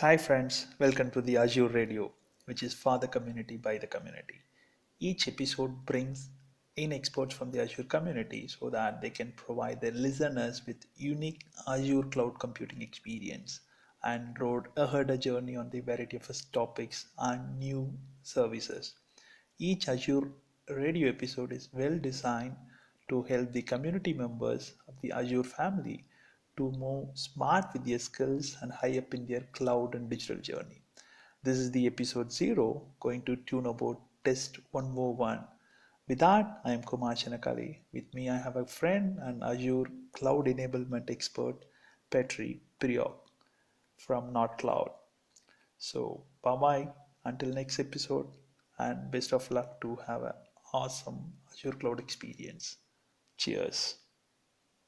Hi, friends. Welcome to the Azure Radio, which is for the community by the community. Each episode brings in experts from the Azure community so that they can provide their listeners with unique Azure cloud computing experience and road ahead a journey on the variety of topics and new services. Each Azure radio episode is well designed to help the community members of the Azure family to move smart with their skills and high up in their cloud and digital journey. This is the episode 0 going to tune about test 101. With that, I am Kumar Chanakali. With me, I have a friend and Azure cloud enablement expert, Petri Priok from Not Cloud. So, bye bye until next episode, and best of luck to have an awesome Azure cloud experience. Cheers.